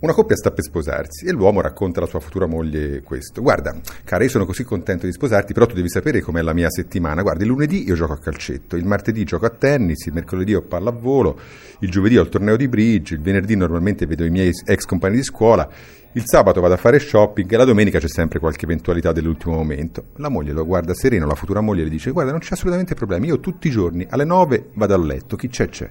Una coppia sta per sposarsi e l'uomo racconta alla sua futura moglie questo. Guarda, cara, io sono così contento di sposarti, però tu devi sapere com'è la mia settimana. Guarda, il lunedì io gioco a calcetto, il martedì gioco a tennis, il mercoledì ho pallavolo, il giovedì ho il torneo di bridge, il venerdì normalmente vedo i miei ex compagni di scuola, il sabato vado a fare shopping e la domenica c'è sempre qualche eventualità dell'ultimo momento. La moglie lo guarda sereno, la futura moglie le dice guarda non c'è assolutamente problema, io tutti i giorni alle 9 vado a letto, chi c'è c'è.